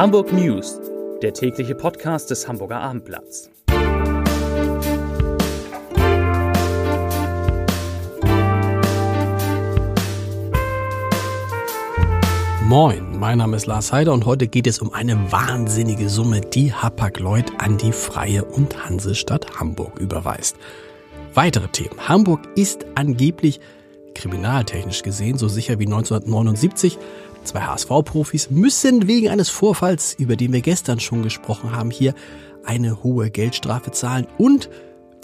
Hamburg News, der tägliche Podcast des Hamburger Abendblatts. Moin, mein Name ist Lars Heider und heute geht es um eine wahnsinnige Summe, die Hapag-Lloyd an die Freie und Hansestadt Hamburg überweist. Weitere Themen. Hamburg ist angeblich kriminaltechnisch gesehen so sicher wie 1979. Zwei HSV-Profis müssen wegen eines Vorfalls, über den wir gestern schon gesprochen haben, hier eine hohe Geldstrafe zahlen und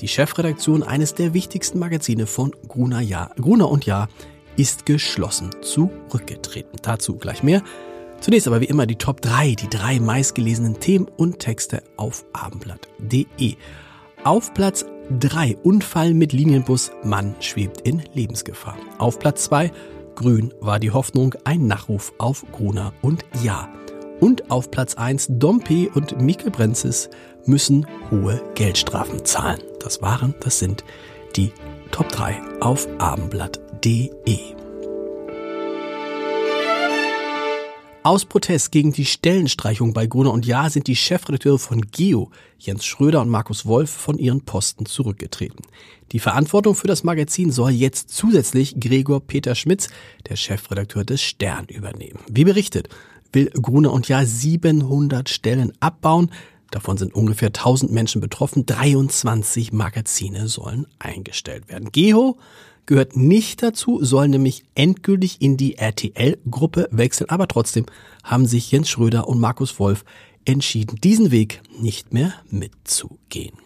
die Chefredaktion eines der wichtigsten Magazine von Gruner, ja, Gruner und Jahr ist geschlossen zurückgetreten. Dazu gleich mehr. Zunächst aber wie immer die Top 3, die drei meistgelesenen Themen und Texte auf abendblatt.de. Auf Platz 3 Unfall mit Linienbus, Mann schwebt in Lebensgefahr. Auf Platz 2 Grün war die Hoffnung, ein Nachruf auf Gruner und Ja. Und auf Platz 1 Dompe und Mieke Brenzis müssen hohe Geldstrafen zahlen. Das waren, das sind die Top 3 auf abendblatt.de Aus Protest gegen die Stellenstreichung bei Gruner und Jahr sind die Chefredakteure von Geo, Jens Schröder und Markus Wolf, von ihren Posten zurückgetreten. Die Verantwortung für das Magazin soll jetzt zusätzlich Gregor Peter Schmitz, der Chefredakteur des Stern, übernehmen. Wie berichtet, will Gruner und Jahr 700 Stellen abbauen. Davon sind ungefähr 1000 Menschen betroffen. 23 Magazine sollen eingestellt werden. Geo gehört nicht dazu, soll nämlich endgültig in die RTL-Gruppe wechseln. Aber trotzdem haben sich Jens Schröder und Markus Wolf entschieden, diesen Weg nicht mehr mitzugehen.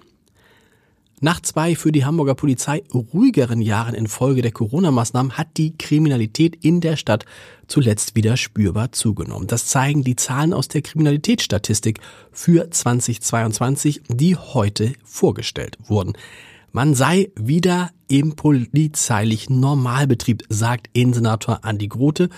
Nach zwei für die Hamburger Polizei ruhigeren Jahren infolge der Corona-Maßnahmen hat die Kriminalität in der Stadt zuletzt wieder spürbar zugenommen. Das zeigen die Zahlen aus der Kriminalitätsstatistik für 2022, die heute vorgestellt wurden. Man sei wieder im polizeilichen Normalbetrieb, sagt Innensenator Andi Grote.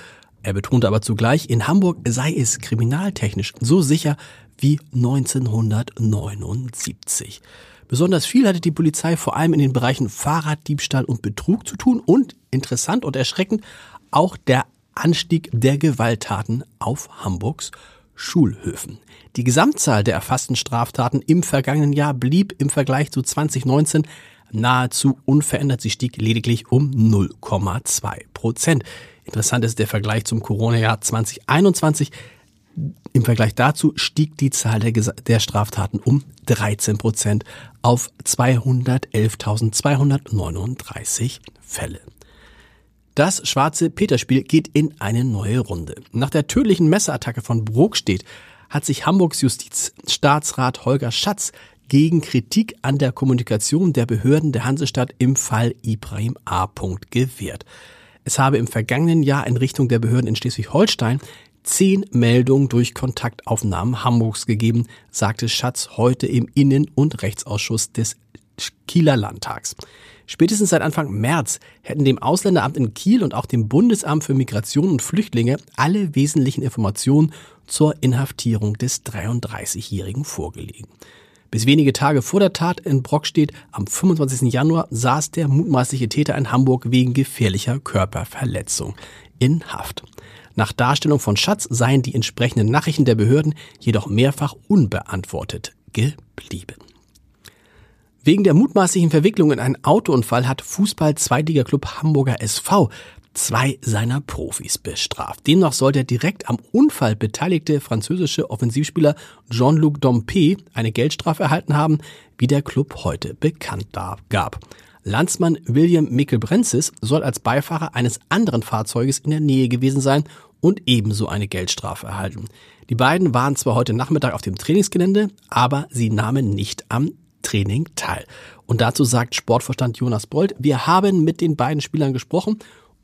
Er betonte aber zugleich, in Hamburg sei es kriminaltechnisch so sicher wie 1979. Besonders viel hatte die Polizei vor allem in den Bereichen Fahrraddiebstahl und Betrug zu tun und interessant und erschreckend auch der Anstieg der Gewalttaten auf Hamburgs Schulhöfen. Die Gesamtzahl der erfassten Straftaten im vergangenen Jahr blieb im Vergleich zu 2019 nahezu unverändert. Sie stieg lediglich um 0,2 Prozent. Interessant ist der Vergleich zum Corona-Jahr 2021. Im Vergleich dazu stieg die Zahl der, der Straftaten um 13 Prozent auf 211.239 Fälle. Das schwarze Peterspiel geht in eine neue Runde. Nach der tödlichen Messerattacke von Brokstedt hat sich Hamburgs Justizstaatsrat Holger Schatz gegen Kritik an der Kommunikation der Behörden der Hansestadt im Fall Ibrahim A. gewährt. Es habe im vergangenen Jahr in Richtung der Behörden in Schleswig-Holstein zehn Meldungen durch Kontaktaufnahmen Hamburgs gegeben, sagte Schatz heute im Innen- und Rechtsausschuss des Kieler Landtags. Spätestens seit Anfang März hätten dem Ausländeramt in Kiel und auch dem Bundesamt für Migration und Flüchtlinge alle wesentlichen Informationen zur Inhaftierung des 33-Jährigen vorgelegen. Bis wenige Tage vor der Tat in Brockstedt am 25. Januar saß der mutmaßliche Täter in Hamburg wegen gefährlicher Körperverletzung in Haft. Nach Darstellung von Schatz seien die entsprechenden Nachrichten der Behörden jedoch mehrfach unbeantwortet geblieben. Wegen der mutmaßlichen Verwicklung in einen Autounfall hat Fußball-Zweitliga-Club Hamburger SV zwei seiner Profis bestraft. Demnach soll der direkt am Unfall beteiligte französische Offensivspieler Jean-Luc Dompe eine Geldstrafe erhalten haben, wie der Club heute bekannt gab. Landsmann William Mickelbrenzis soll als Beifahrer eines anderen Fahrzeuges in der Nähe gewesen sein und ebenso eine Geldstrafe erhalten. Die beiden waren zwar heute Nachmittag auf dem Trainingsgelände, aber sie nahmen nicht am Training teil. Und dazu sagt Sportvorstand Jonas Bold, wir haben mit den beiden Spielern gesprochen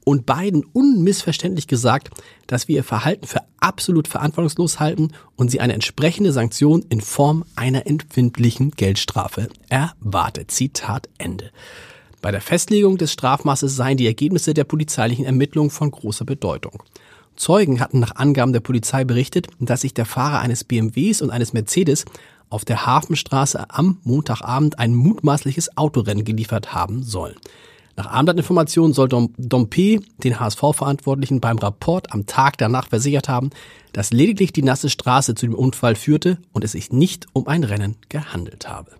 und beiden unmissverständlich gesagt, dass wir ihr Verhalten für absolut verantwortungslos halten und sie eine entsprechende Sanktion in Form einer empfindlichen Geldstrafe erwartet. Zitat Ende. Bei der Festlegung des Strafmaßes seien die Ergebnisse der polizeilichen Ermittlungen von großer Bedeutung. Zeugen hatten nach Angaben der Polizei berichtet, dass sich der Fahrer eines BMWs und eines Mercedes auf der Hafenstraße am Montagabend ein mutmaßliches Autorennen geliefert haben sollen. Nach Abendblattinformationen soll Dom Dompe den HSV-Verantwortlichen beim Rapport am Tag danach versichert haben, dass lediglich die nasse Straße zu dem Unfall führte und es sich nicht um ein Rennen gehandelt habe.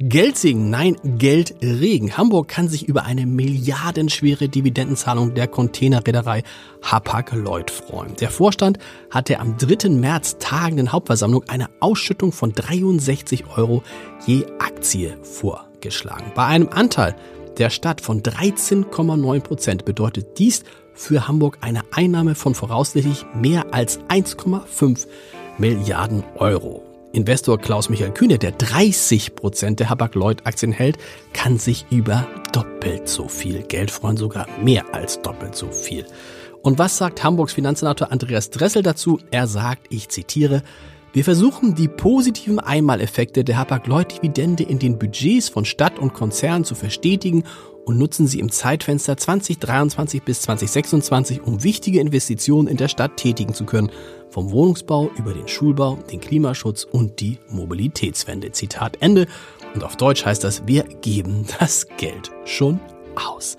Geldsegen, nein, Geldregen. Hamburg kann sich über eine milliardenschwere Dividendenzahlung der Containerreederei Hapag-Lloyd freuen. Der Vorstand hatte am 3. März tagenden Hauptversammlung eine Ausschüttung von 63 Euro je Aktie vorgeschlagen. Bei einem Anteil der Stadt von 13,9 Prozent bedeutet dies für Hamburg eine Einnahme von voraussichtlich mehr als 1,5 Milliarden Euro. Investor Klaus-Michael Kühne, der 30 Prozent der Hapag-Lloyd-Aktien hält, kann sich über doppelt so viel Geld freuen, sogar mehr als doppelt so viel. Und was sagt Hamburgs Finanzsenator Andreas Dressel dazu? Er sagt, ich zitiere, wir versuchen die positiven Einmaleffekte der Hapag-Lloyd-Dividende in den Budgets von Stadt und Konzernen zu verstetigen und nutzen sie im Zeitfenster 2023 bis 2026, um wichtige Investitionen in der Stadt tätigen zu können, vom Wohnungsbau über den Schulbau, den Klimaschutz und die Mobilitätswende. Zitat Ende. Und auf Deutsch heißt das, wir geben das Geld schon aus.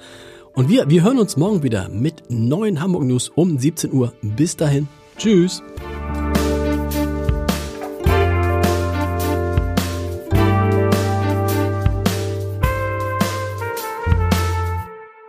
Und wir, wir hören uns morgen wieder mit neuen Hamburg News um 17 Uhr. Bis dahin. Tschüss.